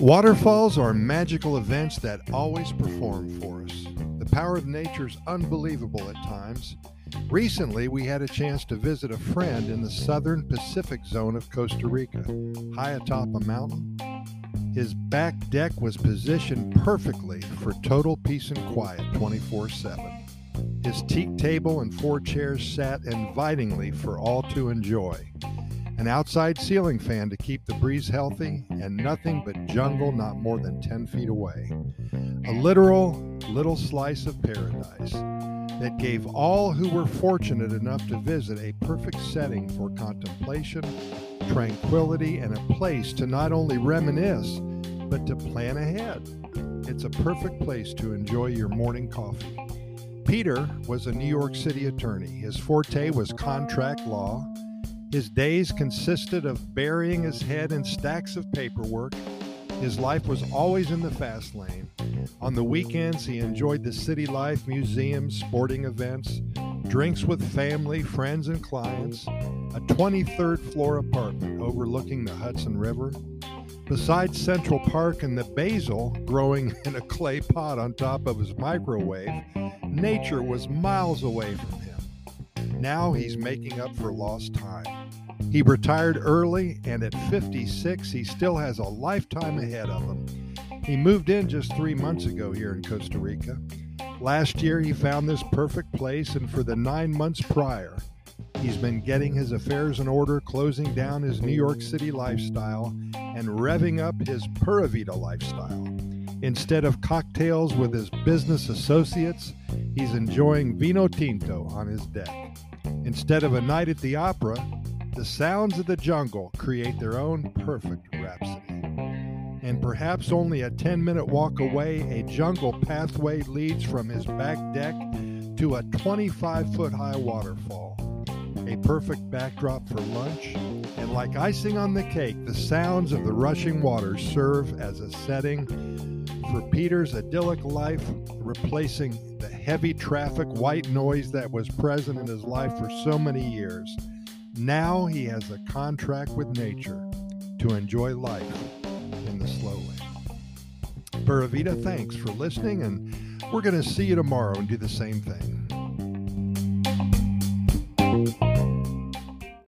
Waterfalls are magical events that always perform for us. The power of nature is unbelievable at times. Recently, we had a chance to visit a friend in the southern Pacific zone of Costa Rica, high atop a mountain. His back deck was positioned perfectly for total peace and quiet 24 7. His teak table and four chairs sat invitingly for all to enjoy an outside ceiling fan to keep the breeze healthy, and nothing but jungle not more than 10 feet away. A literal little slice of paradise that gave all who were fortunate enough to visit a perfect setting for contemplation, tranquility, and a place to not only reminisce, but to plan ahead. It's a perfect place to enjoy your morning coffee. Peter was a New York City attorney. His forte was contract law his days consisted of burying his head in stacks of paperwork. His life was always in the fast lane. On the weekends, he enjoyed the city life, museums, sporting events, drinks with family, friends, and clients, a 23rd floor apartment overlooking the Hudson River. Besides Central Park and the basil growing in a clay pot on top of his microwave, nature was miles away from him. Now he's making up for lost time. He retired early, and at 56, he still has a lifetime ahead of him. He moved in just three months ago here in Costa Rica. Last year, he found this perfect place, and for the nine months prior, he's been getting his affairs in order, closing down his New York City lifestyle, and revving up his Pura Vida lifestyle. Instead of cocktails with his business associates, he's enjoying vino tinto on his deck. Instead of a night at the opera, the sounds of the jungle create their own perfect rhapsody. And perhaps only a 10 minute walk away, a jungle pathway leads from his back deck to a 25 foot high waterfall. A perfect backdrop for lunch, and like icing on the cake, the sounds of the rushing waters serve as a setting for Peter's idyllic life, replacing the heavy traffic, white noise that was present in his life for so many years. Now he has a contract with nature to enjoy life in the slow lane. Pura Vida, thanks for listening, and we're going to see you tomorrow and do the same thing.